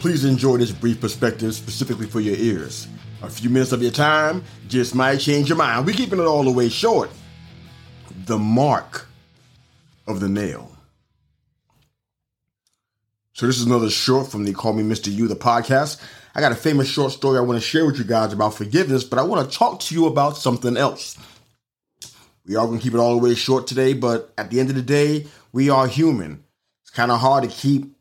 Please enjoy this brief perspective specifically for your ears. A few minutes of your time just might change your mind. We're keeping it all the way short. The mark of the nail. So, this is another short from They Call Me Mr. Yu, the podcast. I got a famous short story I want to share with you guys about forgiveness, but I want to talk to you about something else. We are going to keep it all the way short today, but at the end of the day, we are human. It's kind of hard to keep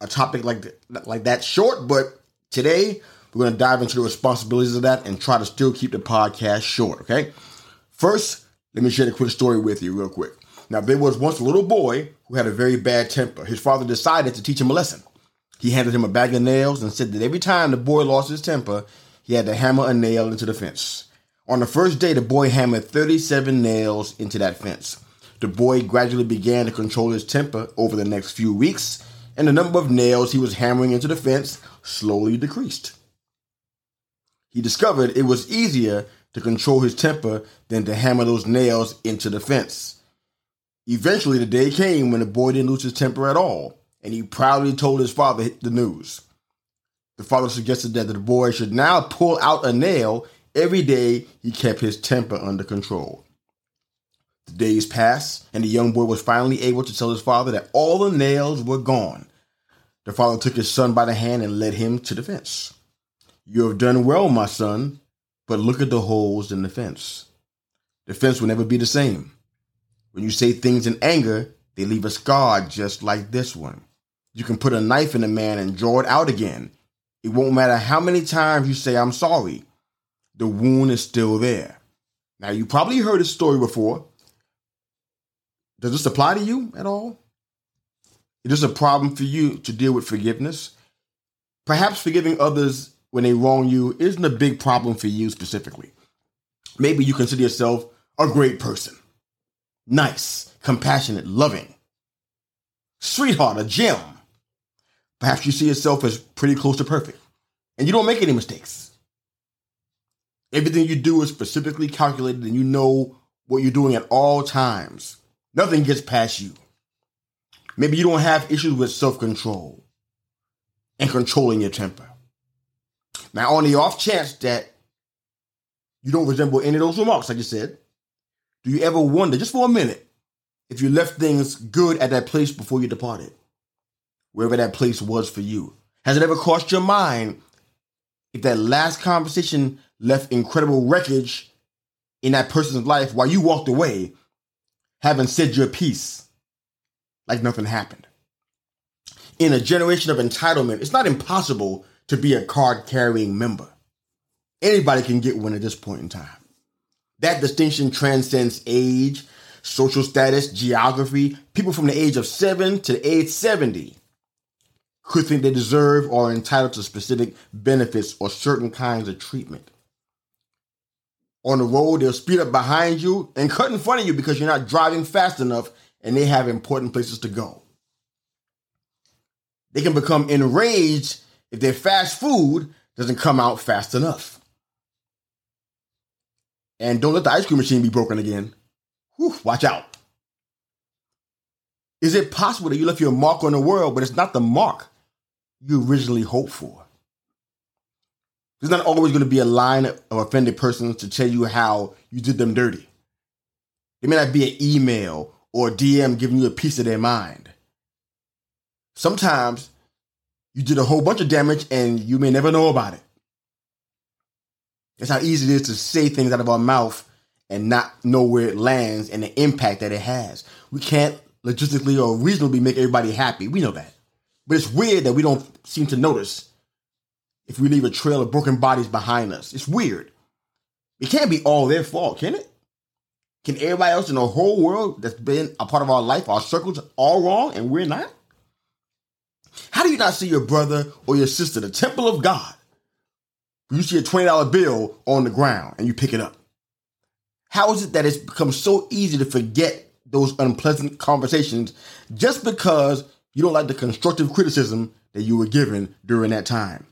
a topic like that, like that short, but today we're going to dive into the responsibilities of that and try to still keep the podcast short, okay? First, let me share a quick story with you real quick. Now, there was once a little boy who had a very bad temper. His father decided to teach him a lesson. He handed him a bag of nails and said that every time the boy lost his temper, he had to hammer a nail into the fence. On the first day, the boy hammered 37 nails into that fence. The boy gradually began to control his temper over the next few weeks, and the number of nails he was hammering into the fence slowly decreased. He discovered it was easier to control his temper than to hammer those nails into the fence. Eventually, the day came when the boy didn't lose his temper at all, and he proudly told his father the news. The father suggested that the boy should now pull out a nail every day he kept his temper under control. The days passed, and the young boy was finally able to tell his father that all the nails were gone. The father took his son by the hand and led him to the fence. You have done well, my son, but look at the holes in the fence. The fence will never be the same. When you say things in anger, they leave a scar just like this one. You can put a knife in a man and draw it out again. It won't matter how many times you say, I'm sorry. The wound is still there. Now, you probably heard this story before, does this apply to you at all? Is this a problem for you to deal with forgiveness? Perhaps forgiving others when they wrong you isn't a big problem for you specifically. Maybe you consider yourself a great person, nice, compassionate, loving, sweetheart, a gem. Perhaps you see yourself as pretty close to perfect and you don't make any mistakes. Everything you do is specifically calculated and you know what you're doing at all times. Nothing gets past you. Maybe you don't have issues with self control and controlling your temper. Now, on the off chance that you don't resemble any of those remarks I just said, do you ever wonder, just for a minute, if you left things good at that place before you departed? Wherever that place was for you. Has it ever crossed your mind if that last conversation left incredible wreckage in that person's life while you walked away having said your piece like nothing happened. In a generation of entitlement, it's not impossible to be a card carrying member. Anybody can get one at this point in time. That distinction transcends age, social status, geography. People from the age of 7 to the age 70 could think they deserve or are entitled to specific benefits or certain kinds of treatment on the road. They'll speed up behind you and cut in front of you because you're not driving fast enough and they have important places to go. They can become enraged if their fast food doesn't come out fast enough. And don't let the ice cream machine be broken again. Whew, watch out. Is it possible that you left your mark on the world, but it's not the mark you originally hoped for? There's not always going to be a line of offended persons to tell you how you did them dirty. It may not be an email or a DM giving you a piece of their mind. Sometimes you did a whole bunch of damage and you may never know about it. That's how easy it is to say things out of our mouth and not know where it lands and the impact that it has. We can't logistically or reasonably make everybody happy. We know that. But it's weird that we don't seem to notice if we leave a trail of broken bodies behind us. It's weird. It can't be all their fault, can it? Can everybody else in the whole world that's been a part of our life, our circles, all wrong and we're not? How do you not see your brother or your sister, the temple of God, you see a $20 bill on the ground and you pick it up? How is it that it's become so easy to forget those unpleasant conversations just because you don't like the constructive criticism that you were given during that time?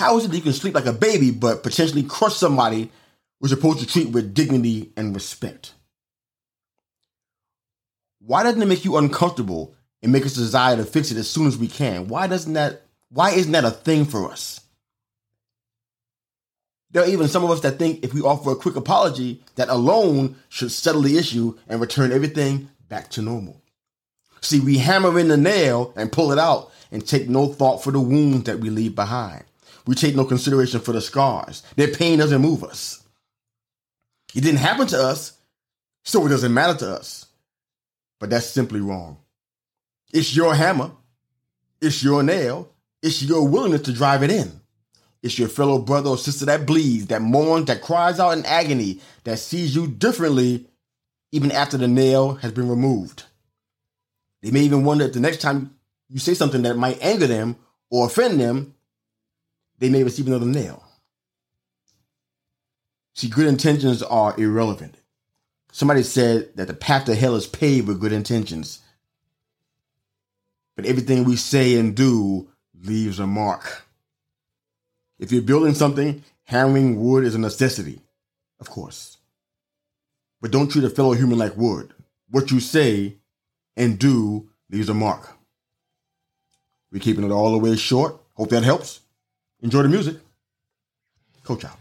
How is it that you can sleep like a baby but potentially crush somebody we're supposed to treat with dignity and respect? Why doesn't it make you uncomfortable and make us desire to fix it as soon as we can? Why doesn't that why isn't that a thing for us? There are even some of us that think if we offer a quick apology, that alone should settle the issue and return everything back to normal. See, we hammer in the nail and pull it out and take no thought for the wounds that we leave behind. We take no consideration for the scars. Their pain doesn't move us. It didn't happen to us, so it doesn't matter to us. But that's simply wrong. It's your hammer, it's your nail, it's your willingness to drive it in. It's your fellow brother or sister that bleeds, that mourns, that cries out in agony, that sees you differently even after the nail has been removed. They may even wonder if the next time you say something that might anger them or offend them, they may receive another nail. See, good intentions are irrelevant. Somebody said that the path to hell is paved with good intentions. But everything we say and do leaves a mark. If you're building something, hammering wood is a necessity, of course. But don't treat a fellow human like wood. What you say and do leaves a mark. We're keeping it all the way short. Hope that helps. Enjoy the music. Coach out.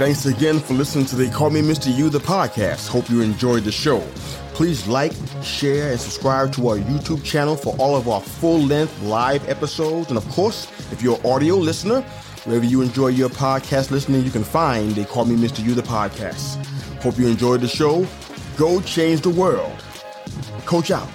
Thanks again for listening to They Call Me Mr. Yu, the podcast. Hope you enjoyed the show. Please like, share, and subscribe to our YouTube channel for all of our full length live episodes. And of course, if you're an audio listener, wherever you enjoy your podcast listening, you can find They Call Me Mr. Yu, the podcast. Hope you enjoyed the show. Go change the world. Coach out.